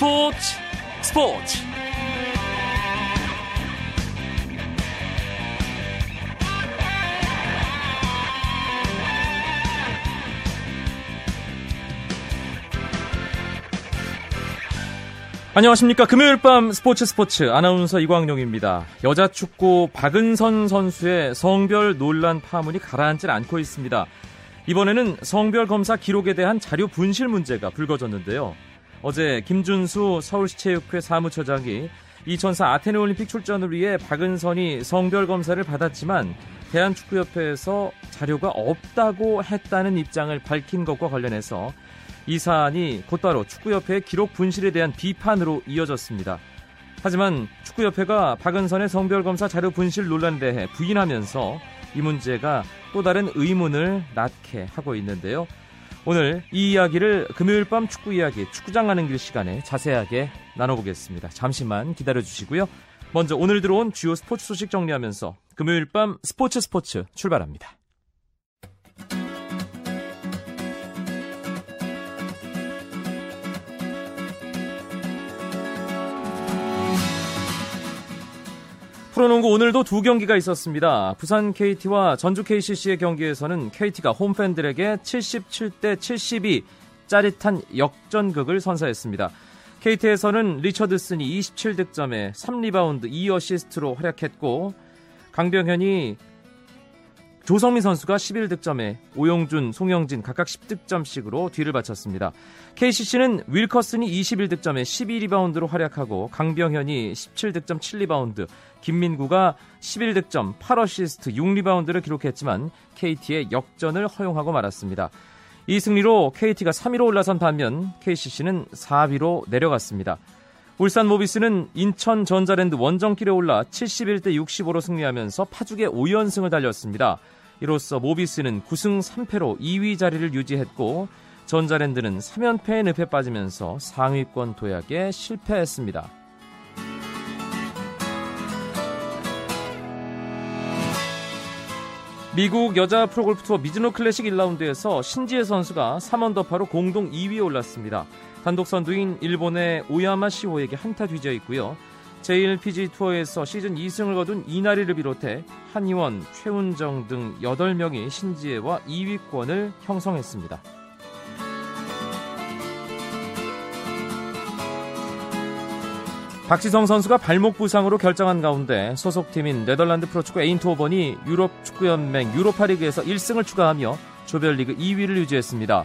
스포츠 스포츠 안녕하십니까. 금요일 밤 스포츠 스포츠 아나운서 이광용입니다. 여자 축구 박은선 선수의 성별 논란 파문이 가라앉질 않고 있습니다. 이번에는 성별 검사 기록에 대한 자료 분실 문제가 불거졌는데요. 어제 김준수 서울시 체육회 사무처장이 2004 아테네 올림픽 출전을 위해 박은선이 성별 검사를 받았지만 대한축구협회에서 자료가 없다고 했다는 입장을 밝힌 것과 관련해서 이 사안이 곧바로 축구협회의 기록 분실에 대한 비판으로 이어졌습니다. 하지만 축구협회가 박은선의 성별검사 자료 분실 논란에 대해 부인하면서 이 문제가 또 다른 의문을 낳게 하고 있는데요. 오늘 이 이야기를 금요일 밤 축구 이야기 축구장 가는 길 시간에 자세하게 나눠보겠습니다. 잠시만 기다려 주시고요. 먼저 오늘 들어온 주요 스포츠 소식 정리하면서 금요일 밤 스포츠 스포츠 출발합니다. 프로농구 오늘도 두 경기가 있었습니다. 부산 KT와 전주 KCC의 경기에서는 KT가 홈팬들에게 77대 72 짜릿한 역전극을 선사했습니다. KT에서는 리처드슨이 27득점에 3리바운드 2어시스트로 활약했고 강병현이 조성민 선수가 11득점에 오용준, 송영진 각각 10득점씩으로 뒤를 받쳤습니다. KCC는 윌커슨이 21득점에 12리바운드로 활약하고 강병현이 17득점 7리바운드, 김민구가 11득점 8어시스트 6리바운드를 기록했지만 KT의 역전을 허용하고 말았습니다. 이 승리로 KT가 3위로 올라선 반면 KCC는 4위로 내려갔습니다. 울산 모비스는 인천 전자랜드 원정길에 올라 71대 65로 승리하면서 파죽의 5연승을 달렸습니다. 이로써 모비스는 9승 3패로 2위 자리를 유지했고 전자랜드는 3연패의 늪에 빠지면서 상위권 도약에 실패했습니다. 미국 여자 프로골프 투어 미즈노 클래식 1라운드에서 신지혜 선수가 3언더파로 공동 2위에 올랐습니다. 단독 선두인 일본의 오야마 시호에게 한타 뒤져 있고요. 제1PG 투어에서 시즌 2승을 거둔 이나리를 비롯해 한희원, 최운정 등 8명이 신지혜와 2위권을 형성했습니다. 박지성 선수가 발목 부상으로 결정한 가운데 소속팀인 네덜란드 프로축구 에인트호번이 유럽 축구연맹 유로파리그에서 1승을 추가하며 조별리그 2위를 유지했습니다.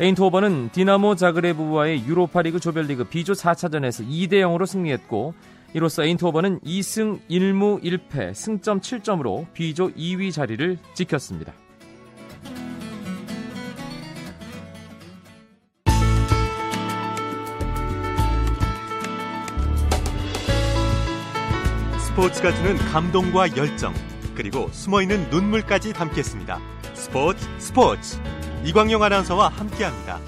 에인트호번은 디나모 자그레브와의 유로파리그 조별리그 B조 4차전에서 2대 0으로 승리했고 이로써 에인트호번은 2승 1무 1패 승점 7점으로 B조 2위 자리를 지켰습니다. 스포츠가 주는 감동과 열정 그리고 숨어있는 눈물까지 담겠습니다. 스포츠 스포츠 이광용 아나운서와 함께합니다.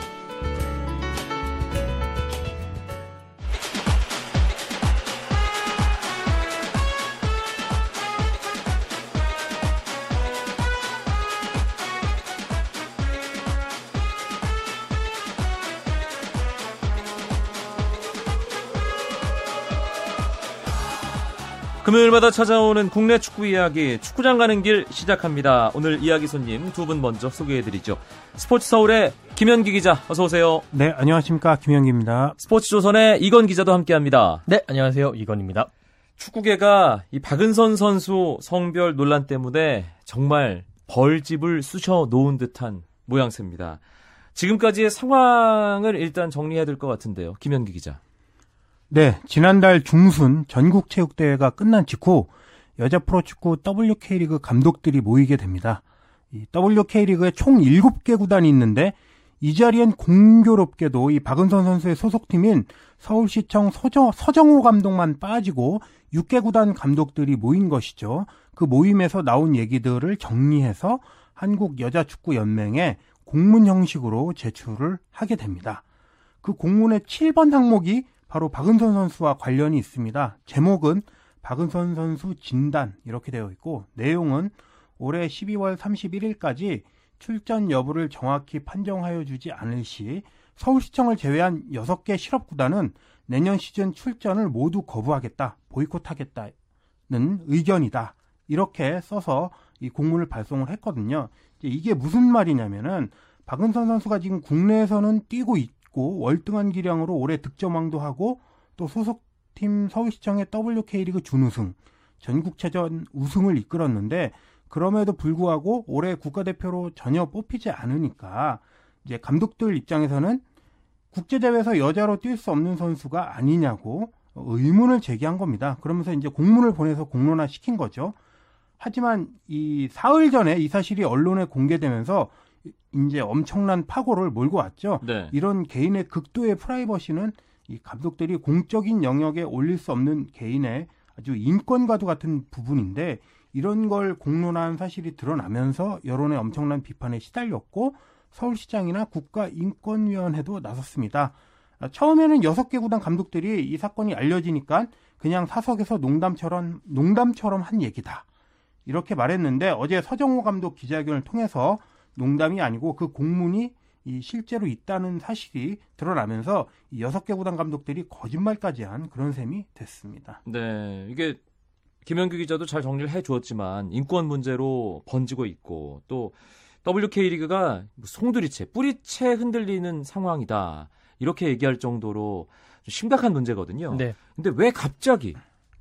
금요일마다 찾아오는 국내 축구 이야기 축구장 가는 길 시작합니다. 오늘 이야기 손님 두 분 먼저 소개해드리죠. 스포츠 서울의 김현기 기자 어서 오세요. 네, 안녕하십니까 김현기입니다. 스포츠 조선의 이건 기자도 함께합니다. 네, 안녕하세요 이건입니다. 축구계가 이 박은선 선수 성별 논란 때문에 정말 벌집을 쑤셔 놓은 듯한 모양새입니다. 지금까지의 상황을 일단 정리해야 될 것 같은데요. 김현기 기자. 네, 지난달 중순 전국체육대회가 끝난 직후 여자 프로축구 WK리그 감독들이 모이게 됩니다. 이 WK리그에 총 7개 구단이 있는데 이 자리엔 공교롭게도 이 박은선 선수의 소속팀인 서울시청 서정, 서정호 감독만 빠지고 6개 구단 감독들이 모인 것이죠. 그 모임에서 나온 얘기들을 정리해서 한국 여자축구연맹에 공문 형식으로 제출을 하게 됩니다. 그 공문의 7번 항목이 바로 박은선 선수와 관련이 있습니다. 제목은 박은선 선수 진단 이렇게 되어 있고 내용은 올해 12월 31일까지 출전 여부를 정확히 판정하여 주지 않을 시 서울시청을 제외한 6개 실업구단은 내년 시즌 출전을 모두 거부하겠다, 보이콧하겠다는 의견이다. 이렇게 써서 이 공문을 발송을 했거든요. 이게 무슨 말이냐면은 박은선 선수가 지금 국내에서는 뛰고 있 고 월등한 기량으로 올해 득점왕도 하고 또 소속팀 서울시청의 WK리그 준우승, 전국체전 우승을 이끌었는데 그럼에도 불구하고 올해 국가대표로 전혀 뽑히지 않으니까 이제 감독들 입장에서는 국제대회에서 여자로 뛸 수 없는 선수가 아니냐고 의문을 제기한 겁니다. 그러면서 이제 공문을 보내서 공론화 시킨 거죠. 하지만 이 사흘 전에 이 사실이 언론에 공개되면서 이제 엄청난 파고를 몰고 왔죠. 네. 이런 개인의 극도의 프라이버시는 이 감독들이 공적인 영역에 올릴 수 없는 개인의 아주 인권과도 같은 부분인데 이런 걸 공론화한 사실이 드러나면서 여론의 엄청난 비판에 시달렸고 서울시장이나 국가인권위원회도 나섰습니다. 처음에는 여섯 개 구단 감독들이 이 사건이 알려지니까 그냥 사석에서 농담처럼 농담처럼 한 얘기다. 이렇게 말했는데 어제 서정호 감독 기자회견을 통해서 농담이 아니고 그 공문이 이 실제로 있다는 사실이 드러나면서 이 여섯 개 구단 감독들이 거짓말까지 한 그런 셈이 됐습니다. 네, 이게 김현규 기자도 잘 정리를 해주었지만 인권 문제로 번지고 있고 또 WK 리그가 송두리째, 뿌리채 흔들리는 상황이다 이렇게 얘기할 정도로 심각한 문제거든요. 네. 근데 왜 갑자기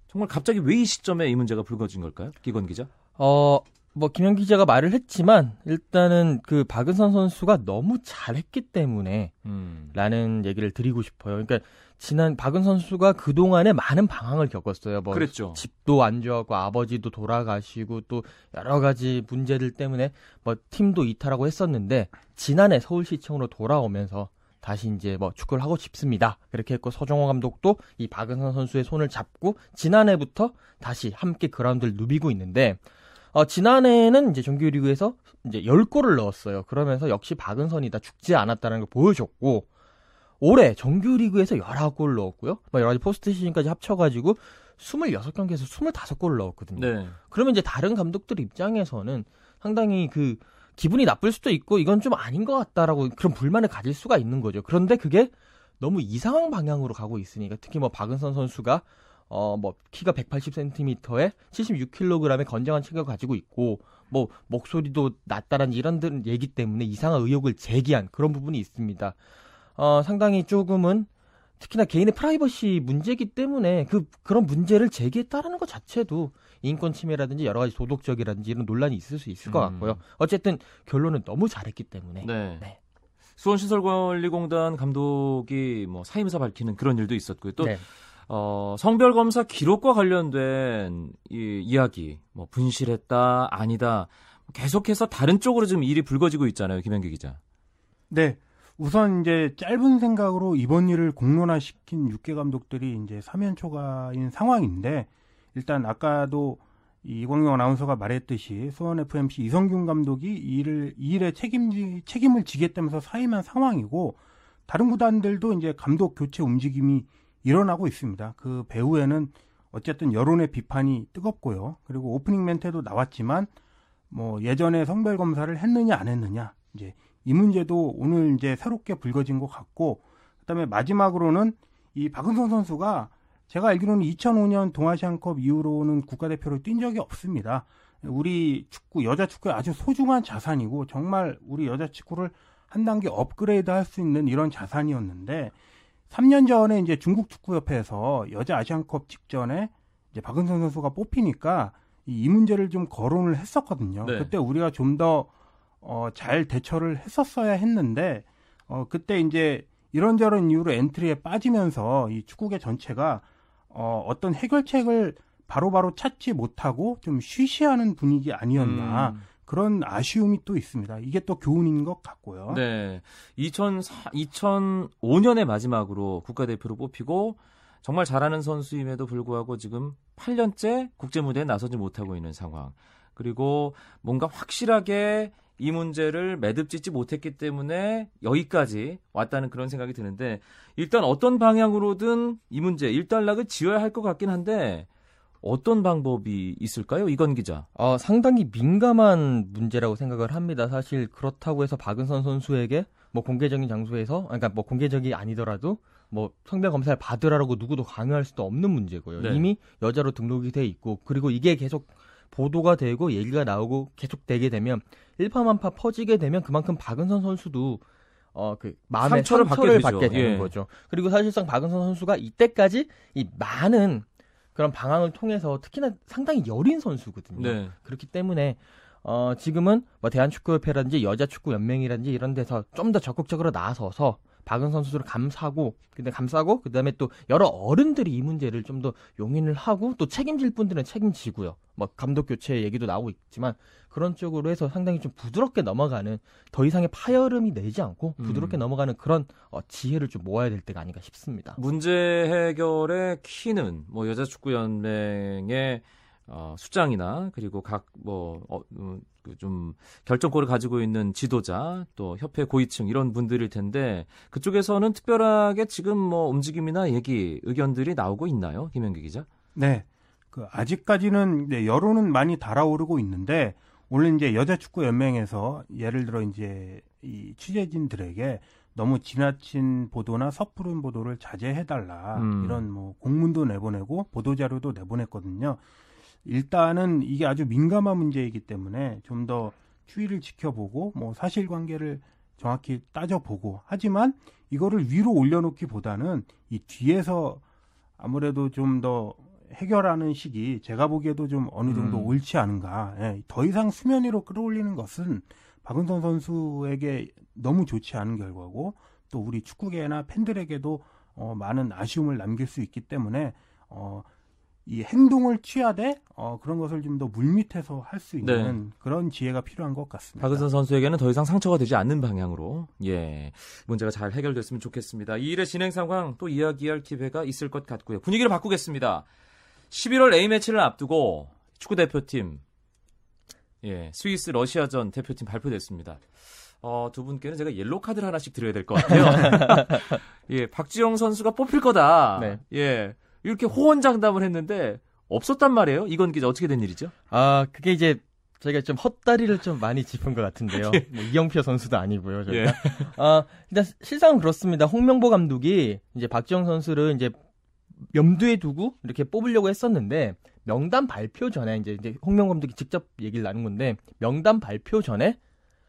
정말 갑자기 왜 이 시점에 이 문제가 불거진 걸까요, 기건 기자? 어, 뭐 김현 기자가 말을 했지만 일단은 그 박은선 선수가 너무 잘했기 때문에 음. 라는 얘기를 드리고 싶어요. 그러니까 지난 박은선 선수가 그 동안에 많은 방황을 겪었어요. 뭐 그랬죠. 집도 안 좋았고 아버지도 돌아가시고 또 여러 가지 문제들 때문에 뭐 팀도 이탈하고 했었는데 지난해 서울시청으로 돌아오면서 다시 이제 뭐 축구를 하고 싶습니다. 그렇게 했고 서정호 감독도 이 박은선 선수의 손을 잡고 지난해부터 다시 함께 그라운드를 누비고 있는데 어, 지난해에는 이제 정규리그에서 이제 10골을 넣었어요. 그러면서 역시 박은선이다 죽지 않았다는 걸 보여줬고 올해 정규리그에서 19골 넣었고요. 뭐 여러 가지 포스트 시즌까지 합쳐가지고 26경기에서 25골을 넣었거든요. 네. 그러면 이제 다른 감독들 입장에서는 상당히 그 기분이 나쁠 수도 있고 이건 좀 아닌 것 같다라고 그런 불만을 가질 수가 있는 거죠. 그런데 그게 너무 이상한 방향으로 가고 있으니까 특히 뭐 박은선 선수가 어, 뭐, 키가 180cm에 76kg의 건장한 체격을 가지고 있고, 뭐, 목소리도 낮다라는 이런 얘기 때문에 이상한 의혹을 제기한 그런 부분이 있습니다. 어, 상당히 조금은 특히나 개인의 프라이버시 문제이기 때문에 그, 그런 문제를 제기했다라는 것 자체도 인권 침해라든지 여러 가지 도덕적이라든지 이런 논란이 있을 수 있을 것 음. 같고요. 어쨌든 결론은 너무 잘했기 때문에. 네. 네. 수원시설관리공단 감독이 뭐 사임사 밝히는 그런 일도 있었고요. 또 네. 어, 성별 검사 기록과 관련된 이 이야기, 뭐 분실했다, 아니다, 계속해서 다른 쪽으로 좀 일이 불거지고 있잖아요, 김현기 기자. 네. 우선 이제 짧은 생각으로 이번 일을 공론화시킨 육개 감독들이 이제 사면 초과인 상황인데 일단 아까도 이광용 아나운서가 말했듯이 수원 FMC 이성균 감독이 이 일을 이 일에 책임 책임을 지겠다면서 사임한 상황이고 다른 구단들도 이제 감독 교체 움직임이 일어나고 있습니다. 그 배후에는 어쨌든 여론의 비판이 뜨겁고요. 그리고 오프닝 멘트에도 나왔지만 뭐 예전에 성별 검사를 했느냐 안 했느냐 이제 이 문제도 오늘 이제 새롭게 불거진 것 같고 그다음에 마지막으로는 이 박은선 선수가 제가 알기로는 2005년 동아시안컵 이후로는 국가대표로 뛴 적이 없습니다. 우리 축구 여자 축구의 아주 소중한 자산이고 정말 우리 여자 축구를 한 단계 업그레이드 할 수 있는 이런 자산이었는데 3년 전에 이제 중국 축구협회에서 여자 아시안컵 직전에 이제 박은선 선수가 뽑히니까 이, 이 문제를 좀 거론을 했었거든요. 네. 그때 우리가 좀 더 어, 잘 대처를 했었어야 했는데 어, 그때 이제 이런저런 이유로 엔트리에 빠지면서 이 축구계 전체가 어, 어떤 해결책을 바로바로 바로 찾지 못하고 좀 쉬쉬하는 분위기 아니었나. 음. 그런 아쉬움이 또 있습니다. 이게 또 교훈인 것 같고요. 네. 2004, 2005년에 마지막으로 국가대표로 뽑히고 정말 잘하는 선수임에도 불구하고 지금 8년째 국제무대에 나서지 못하고 있는 상황. 그리고 뭔가 확실하게 이 문제를 매듭 짓지 못했기 때문에 여기까지 왔다는 그런 생각이 드는데 일단 어떤 방향으로든 이 문제 일단락을 지어야 할 것 같긴 한데 어떤 방법이 있을까요? 이건 기자. 어, 상당히 민감한 문제라고 생각을 합니다. 사실 그렇다고 해서 박은선 선수에게 뭐 공개적인 장소에서 그러니까 뭐 공개적이 아니더라도 뭐 성별 검사를 받으라고 누구도 강요할 수도 없는 문제고요. 네. 이미 여자로 등록이 돼 있고 그리고 이게 계속 보도가 되고 얘기가 나오고 계속 되게 되면 일파만파 퍼지게 되면 그만큼 박은선 선수도 어그 마음의 상처를, 상처를 받게 되는 예. 거죠. 그리고 사실상 박은선 선수가 이때까지 이 많은 그런 방황을 통해서 특히나 상당히 여린 선수거든요. 네. 그렇기 때문에 어 지금은 뭐 대한축구협회라든지 여자축구연맹이라든지 이런 데서 좀 더 적극적으로 나서서 박은 선수를 감사하고 근데 감싸고 그다음에 또 여러 어른들이 이 문제를 좀 더 용인을 하고 또 책임질 분들은 책임지고요. 뭐 감독 교체 얘기도 나오고 있지만 그런 쪽으로 해서 상당히 좀 부드럽게 넘어가는 더 이상의 파열음이 내지 않고 부드럽게 음. 넘어가는 그런 어, 지혜를 좀 모아야 될 때가 아닌가 싶습니다. 문제 해결의 키는 뭐 여자 축구 연맹의 어, 수장이나 그리고 각뭐 어, 음, 그 결정권을 가지고 있는 지도자 또 협회 고위층 이런 분들일 텐데 그쪽에서는 특별하게 지금 뭐 움직임이나 얘기 의견들이 나오고 있나요, 김현기 기자? 네, 그 아직까지는 네, 여론은 많이 달아오르고 있는데 오늘 이제 여자 축구 연맹에서 예를 들어 이제 이 취재진들에게 너무 지나친 보도나 섣부른 보도를 자제해달라 음. 이런 뭐 공문도 내보내고 보도 자료도 내보냈거든요. 일단은 이게 아주 민감한 문제이기 때문에 좀 더 추이를 지켜보고 뭐 사실관계를 정확히 따져보고 하지만 이거를 위로 올려놓기보다는 이 뒤에서 아무래도 좀 더 해결하는 시기 제가 보기에도 좀 어느 정도 음. 옳지 않은가 예, 더 이상 수면 위로 끌어올리는 것은 박은선 선수에게 너무 좋지 않은 결과고 또 우리 축구계나 팬들에게도 어, 많은 아쉬움을 남길 수 있기 때문에 어, 이 행동을 취하되 어, 그런 것을 좀 더 물밑에서 할 수 있는 네. 그런 지혜가 필요한 것 같습니다. 박은선 선수에게는 더 이상 상처가 되지 않는 방향으로 예 문제가 잘 해결됐으면 좋겠습니다. 이 일의 진행 상황 또 이야기할 기회가 있을 것 같고요. 분위기를 바꾸겠습니다. 11월 A 매치를 앞두고 축구 대표팀 예 스위스 러시아전 대표팀 발표됐습니다. 어, 두 분께는 제가 옐로 카드를 하나씩 드려야 될 것 같아요. 예, 박지영 선수가 뽑힐 거다. 네. 예, 이렇게 호언장담을 했는데 없었단 말이에요. 이건 기자 어떻게 된 일이죠? 아, 그게 이제 저희가 좀 헛다리를 좀 많이 짚은 것 같은데요. 예. 뭐 이영표 선수도 아니고요. 저희가. 예. 아, 일단 실상은 그렇습니다. 홍명보 감독이 이제 박지영 선수를 이제 염두에 두고 이렇게 뽑으려고 했었는데 명단 발표 전에 이제 이제 홍명보 감독이 직접 얘기를 나눈 건데 명단 발표 전에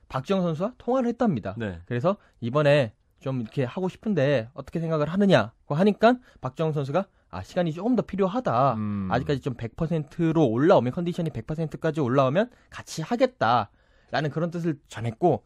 박지영 선수와 통화를 했답니다. 네. 그래서 이번에 좀 이렇게 하고 싶은데 어떻게 생각을 하느냐고 하니까 박지영 선수가 아, 시간이 조금 더 필요하다. 음. 아직까지 좀 100%로 올라오면 컨디션이 100%까지 올라오면 같이 하겠다. 라는 그런 뜻을 전했고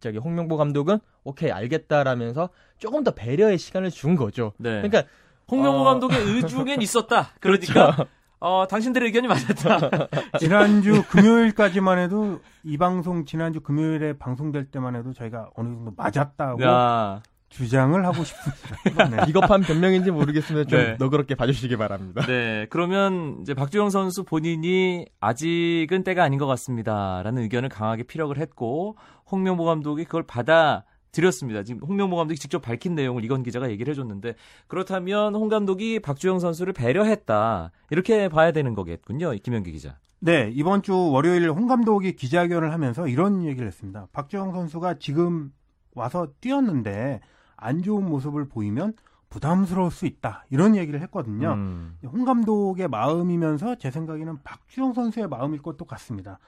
저기 홍명보 감독은 오케이 알겠다라면서 조금 더 배려의 시간을 준 거죠. 네. 그러니까 홍명보 어... 감독의 의중엔 있었다. 그러니까 그렇죠. 어, 당신들의 의견이 맞았다. 지난주 금요일까지만 해도 이 방송 지난주 금요일에 방송될 때만 해도 저희가 어느 정도 맞았다고 야. 주장을 하고 싶습니다. 네. 비겁한 변명인지 모르겠으면 좀 네. 너그럽게 봐주시기 바랍니다. 네, 그러면 이제 박주영 선수 본인이 아직은 때가 아닌 것 같습니다라는 의견을 강하게 피력을 했고 홍명보 감독이 그걸 받아 드렸습니다. 지금 홍명보 감독이 직접 밝힌 내용을 이건 기자가 얘기를 해줬는데 그렇다면 홍 감독이 박주영 선수를 배려했다 이렇게 봐야 되는 거겠군요. 김현기 기자. 네, 이번 주 월요일 홍 감독이 기자회견을 하면서 이런 얘기를 했습니다. 박주영 선수가 지금 와서 뛰었는데 안 좋은 모습을 보이면 부담스러울 수 있다. 이런 얘기를 했거든요. 음. 홍 감독의 마음이면서 제 생각에는 박주영 선수의 마음일 것도 같습니다.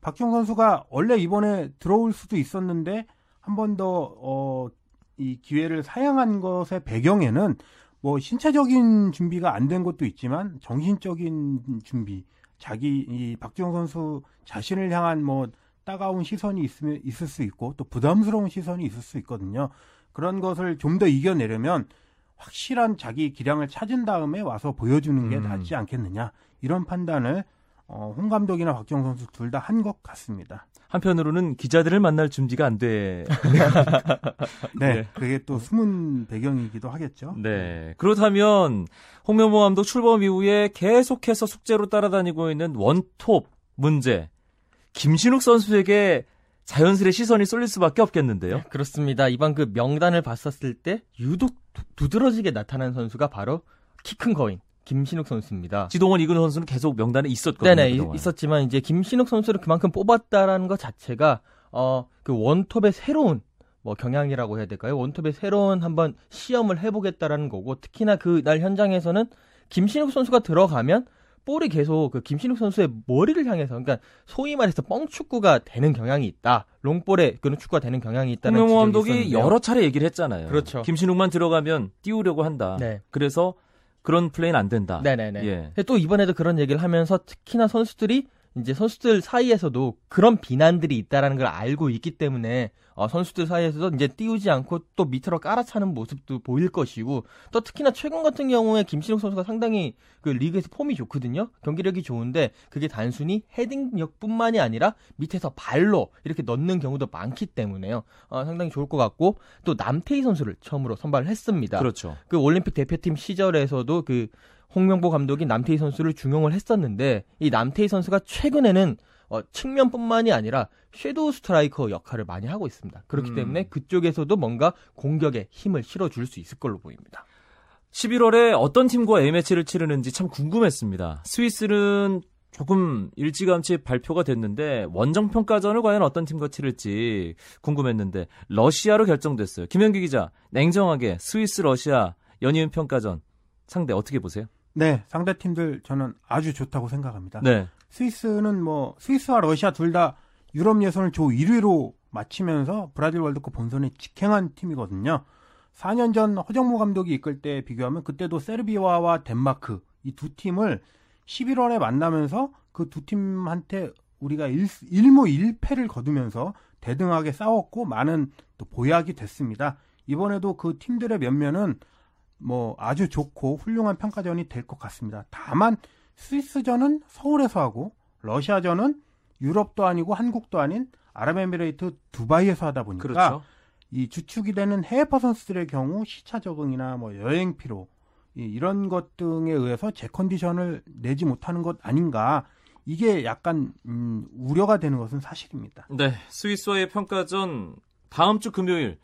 박주영 선수가 원래 이번에 들어올 수도 있었는데 한 번 더, 어, 이 기회를 사양한 것의 배경에는 뭐 신체적인 준비가 안 된 것도 있지만 정신적인 준비, 자기 이 박주영 선수 자신을 향한 뭐 따가운 시선이 있으면 있을 수 있고 또 부담스러운 시선이 있을 수 있거든요. 그런 것을 좀 더 이겨내려면 확실한 자기 기량을 찾은 다음에 와서 보여주는 게 음. 낫지 않겠느냐 이런 판단을 어, 홍 감독이나 박정 선수 둘 다 한 것 같습니다. 한편으로는 기자들을 만날 준비가 안 돼. 네, 네, 그게 또 숨은 배경이기도 하겠죠. 네, 그렇다면 홍명보 감독 출범 이후에 계속해서 숙제로 따라다니고 있는 원톱 문제. 김신욱 선수에게 자연스레 시선이 쏠릴 수밖에 없겠는데요. 네, 그렇습니다. 이번 그 명단을 봤었을 때 유독 두드러지게 나타난 선수가 바로 키 큰 거인 김신욱 선수입니다. 지동원 이근 선수는 계속 명단에 있었거든요. 네네 그동안. 있었지만 이제 김신욱 선수를 그만큼 뽑았다라는 것 자체가 어 그 원톱의 새로운 뭐 경향이라고 해야 될까요? 원톱의 새로운 한번 시험을 해보겠다라는 거고 특히나 그 날 현장에서는 김신욱 선수가 들어가면 볼이 계속 그 김신욱 선수의 머리를 향해서 그러니까 소위 말해서 뻥축구가 되는 경향이 있다. 롱볼에 그런 축구가 되는 경향이 있다는 홍명호 감독이 여러 차례 얘기를 했잖아요. 그렇죠. 김신욱만 들어가면 띄우려고 한다. 네. 그래서 그런 플레이는 안 된다. 네네네. 예. 또 이번에도 그런 얘기를 하면서 특히나 선수들이 이제 선수들 사이에서도 그런 비난들이 있다라는 걸 알고 있기 때문에 어, 선수들 사이에서도 이제 띄우지 않고 또 밑으로 깔아차는 모습도 보일 것이고 또 특히나 최근 같은 경우에 김신욱 선수가 상당히 그 리그에서 폼이 좋거든요. 경기력이 좋은데 그게 단순히 헤딩력뿐만이 아니라 밑에서 발로 이렇게 넣는 경우도 많기 때문에요. 어, 상당히 좋을 것 같고 또 남태희 선수를 처음으로 선발을 했습니다. 그렇죠. 그 올림픽 대표팀 시절에서도 그 홍명보 감독이 남태희 선수를 중용을 했었는데 이 남태희 선수가 최근에는 어, 측면뿐만이 아니라 섀도우 스트라이커 역할을 많이 하고 있습니다. 그렇기 음. 때문에 그쪽에서도 뭔가 공격에 힘을 실어줄 수 있을 걸로 보입니다. 11월에 어떤 팀과 A매치를 치르는지 참 궁금했습니다. 스위스는 조금 일찌감치 발표가 됐는데 원정 평가전을 과연 어떤 팀과 치를지 궁금했는데 러시아로 결정됐어요. 김현기 기자 냉정하게 스위스 러시아 연이은 평가전 상대 어떻게 보세요? 네, 상대 팀들 저는 아주 좋다고 생각합니다. 네. 스위스는 뭐 스위스와 러시아 둘 다 유럽 예선을 조 1위로 마치면서 브라질 월드컵 본선에 직행한 팀이거든요. 4년 전 허정무 감독이 이끌 때 비교하면 그때도 세르비아와 덴마크 이 두 팀을 11월에 만나면서 그 두 팀한테 우리가 1, 1무 1패를 거두면서 대등하게 싸웠고 많은 또 보약이 됐습니다. 이번에도 그 팀들의 면면은 뭐 아주 좋고 훌륭한 평가전이 될 것 같습니다. 다만 스위스전은 서울에서 하고 러시아전은 유럽도 아니고 한국도 아닌 아랍에미레이트 두바이에서 하다 보니까 그렇죠. 이 주축이 되는 해외파 선수들의 경우 시차 적응이나 뭐 여행 피로 이런 것 등에 의해서 제 컨디션을 내지 못하는 것 아닌가 이게 약간 음, 우려가 되는 것은 사실입니다. 네, 스위스와의 평가전 다음 주 금요일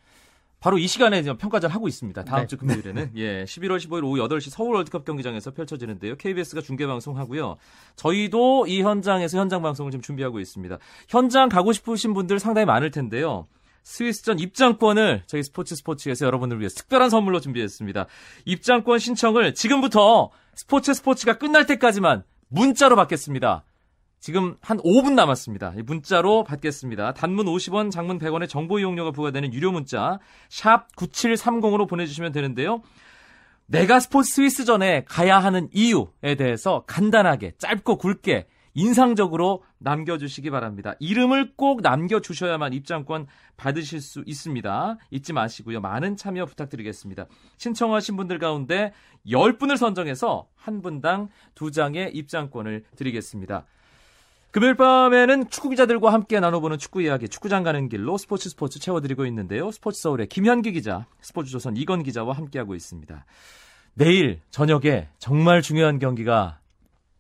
바로 이 시간에 평가전 하고 있습니다. 다음 네. 주 금요일에는 예, 11월 15일 오후 8시 서울 월드컵 경기장에서 펼쳐지는데요. KBS가 중계 방송하고요. 저희도 이 현장에서 현장 방송을 지금 준비하고 있습니다. 현장 가고 싶으신 분들 상당히 많을 텐데요. 스위스전 입장권을 저희 스포츠 스포츠에서 여러분을 위해 특별한 선물로 준비했습니다. 입장권 신청을 지금부터 스포츠 스포츠가 끝날 때까지만 문자로 받겠습니다. 지금 한 5분 남았습니다. 문자로 받겠습니다. 단문 50원, 장문 100원의 정보 이용료가 부과되는 유료 문자 샵 9730으로 보내주시면 되는데요. 내가 스포츠 스위스 전에 가야 하는 이유에 대해서 간단하게 짧고 굵게 인상적으로 남겨주시기 바랍니다. 이름을 꼭 남겨주셔야만 입장권 받으실 수 있습니다. 잊지 마시고요. 많은 참여 부탁드리겠습니다. 신청하신 분들 가운데 10분을 선정해서 한 분당 2장의 입장권을 드리겠습니다. 금요일 밤에는 축구 기자들과 함께 나눠보는 축구 이야기, 축구장 가는 길로 스포츠 스포츠 채워드리고 있는데요. 스포츠 서울의 김현기 기자, 스포츠 조선 이건 기자와 함께하고 있습니다. 내일 저녁에 정말 중요한 경기가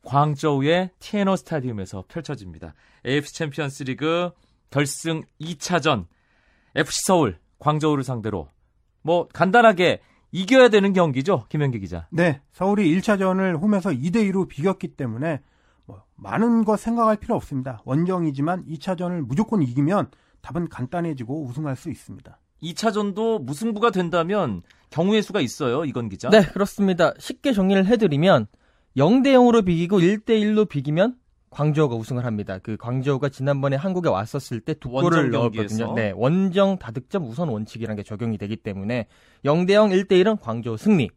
광저우의 티엔허 스타디움에서 펼쳐집니다. AFC 챔피언스 리그 결승 2차전 FC 서울 광저우를 상대로 뭐 간단하게 이겨야 되는 경기죠. 김현기 기자. 네. 서울이 1차전을 홈에서 2대 2로 비겼기 때문에 뭐 많은 것 생각할 필요 없습니다. 원정이지만 2차전을 무조건 이기면 답은 간단해지고 우승할 수 있습니다. 2차전도 무승부가 된다면 경우의 수가 있어요, 이건 기자? 네, 그렇습니다. 쉽게 정리를 해드리면 0대 0으로 비기고 1대 1로 비기면 광저우가 우승을 합니다. 그 광저우가 지난번에 한국에 왔었을 때 두 골을 넣었거든요. 네, 원정 다득점 우선 원칙이라는 게 적용이 되기 때문에 0대 0, 1대 1은 광저우 승리.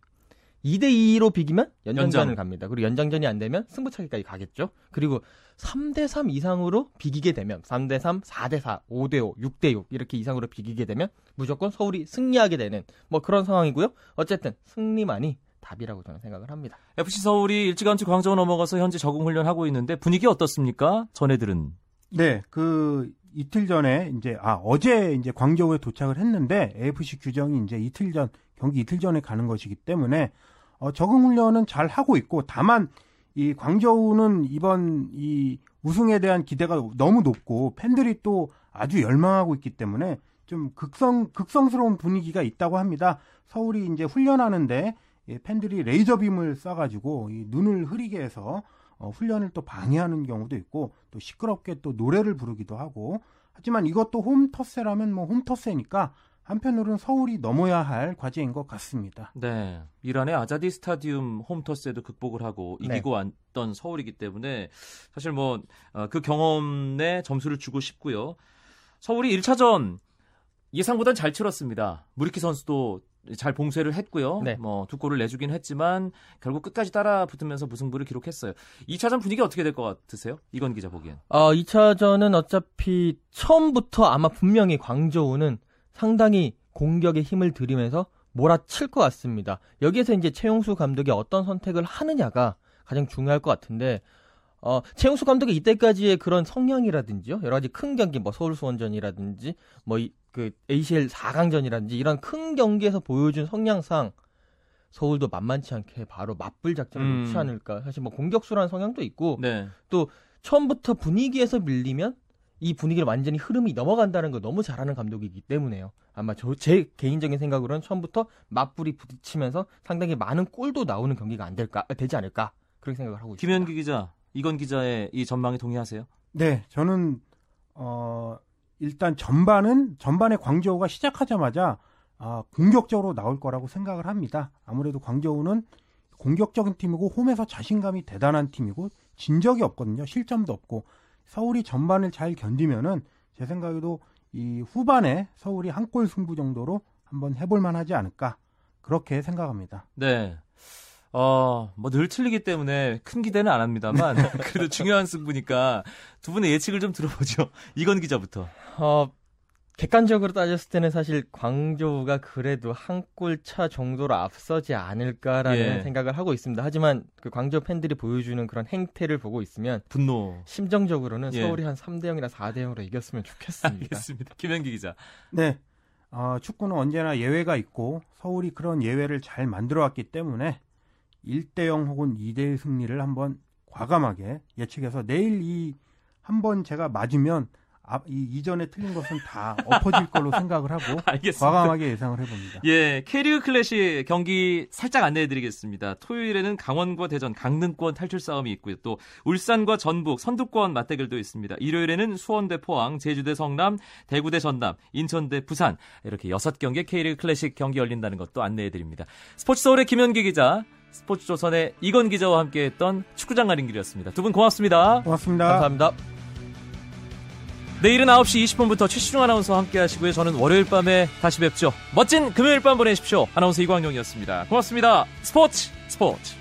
2대 2로 비기면 연장전을 연장. 갑니다. 그리고 연장전이 안 되면 승부차기까지 가겠죠. 그리고 3대 3 이상으로 비기게 되면 3대 3, 4대 4, 5대 5, 6대 6 이렇게 이상으로 비기게 되면 무조건 서울이 승리하게 되는 뭐 그런 상황이고요. 어쨌든 승리만이 답이라고 저는 생각을 합니다. FC 서울이 일찌감치 광저우 넘어가서 현재 적응 훈련하고 있는데 분위기 어떻습니까? 전해들은 네, 그 이틀 전에 이제 아 어제 이제 광저우에 도착을 했는데 AFC 규정이 이제 이틀 전 경기 이틀 전에 가는 것이기 때문에 어, 적응 훈련은 잘 하고 있고 다만 이 광저우는 이번 이 우승에 대한 기대가 너무 높고 팬들이 또 아주 열망하고 있기 때문에 좀 극성 극성스러운 분위기가 있다고 합니다. 서울이 이제 훈련하는데 팬들이 레이저 빔을 쏴가지고 이 눈을 흐리게 해서 어, 훈련을 또 방해하는 경우도 있고 또 시끄럽게 또 노래를 부르기도 하고 하지만 이것도 홈터세라면 뭐 홈터세니까 한편으로는 서울이 넘어야 할 과제인 것 같습니다. 네. 이란의 아자디 스타디움 홈터스에도 극복을 하고 네. 이기고 네. 왔던 서울이기 때문에 사실 뭐그 어, 경험에 점수를 주고 싶고요. 서울이 1차전 예상보단 잘 치렀습니다. 무리키 선수도 잘 봉쇄를 했고요. 네. 뭐두 골을 내주긴 했지만 결국 끝까지 따라 붙으면서 무승부를 기록했어요. 2차전 분위기 어떻게 될 것 같으세요? 이건 기자 보기엔. 어, 2차전은 어차피 처음부터 아마 분명히 광저우는 상당히 공격에 힘을 들이면서 몰아칠 것 같습니다. 여기에서 이제 최용수 감독이 어떤 선택을 하느냐가 가장 중요할 것 같은데 어, 최용수 감독이 이때까지의 그런 성향이라든지요, 여러 가지 큰 경기, 뭐 서울 수원전이라든지, 뭐 그 ACL 4강전이라든지 이런 큰 경기에서 보여준 성향상 서울도 만만치 않게 바로 맞불 작전을 음. 취 않을까. 사실 뭐 공격수라는 성향도 있고, 네. 또 처음부터 분위기에서 밀리면 이 분위기를 완전히 흐름이 넘어간다는 걸 너무 잘하는 감독이기 때문에요. 아마 저 제 개인적인 생각으로는 처음부터 맞불이 부딪히면서 상당히 많은 골도 나오는 경기가 안 될까 되지 않을까 그렇게 생각을 하고 있습니다. 김현기 기자, 이건 기자의 이 전망에 동의하세요? 네, 저는 어 일단 전반은 전반에 광저우가 시작하자마자 아, 공격적으로 나올 거라고 생각을 합니다. 아무래도 광저우는 공격적인 팀이고 홈에서 자신감이 대단한 팀이고 진 적이 없거든요. 실점도 없고 서울이 전반을 잘 견디면은 제 생각에도 이 후반에 서울이 한 골 승부 정도로 한번 해볼 만하지 않을까 그렇게 생각합니다. 네. 어, 뭐 늘 틀리기 때문에 큰 기대는 안 합니다만 그래도 중요한 승부니까 두 분의 예측을 좀 들어보죠. 이건 기자부터. 어, 객관적으로 따졌을 때는 사실 광저우가 그래도 한 골 차 정도로 앞서지 않을까라는 예. 생각을 하고 있습니다. 하지만 그 광저우 팬들이 보여주는 그런 행태를 보고 있으면 분노 심정적으로는 예. 서울이 한 3대 0이나 4대 0으로 이겼으면 좋겠습니다. 알겠습니다. 김현기 기자. 네. 어, 축구는 언제나 예외가 있고 서울이 그런 예외를 잘 만들어 왔기 때문에 1대 0 혹은 2대 1 승리를 한번 과감하게 예측해서 내일 이 한 번 제가 맞으면 아, 이 이전에 틀린 것은 다 엎어질 걸로 생각을 하고 알겠습니다. 과감하게 예상을 해봅니다. 예, K리그 클래식 경기 살짝 안내해드리겠습니다. 토요일에는 강원과 대전 강등권 탈출 싸움이 있고요. 또 울산과 전북 선두권 맞대결도 있습니다. 일요일에는 수원 대 포항, 제주 대 성남, 대구 대 전남, 인천 대 부산 이렇게 여섯 경기 K리그 클래식 경기 열린다는 것도 안내해드립니다. 스포츠 서울의 김현기 기자. 스포츠조선의 이건 기자와 함께했던 축구장 가는 길이었습니다. 두 분 고맙습니다. 고맙습니다. 감사합니다. 내일은 9시 20분부터 최시중 아나운서와 함께 하시고요. 저는 월요일 밤에 다시 뵙죠. 멋진 금요일 밤 보내십시오. 아나운서 이광용이었습니다. 고맙습니다. 스포츠 스포츠.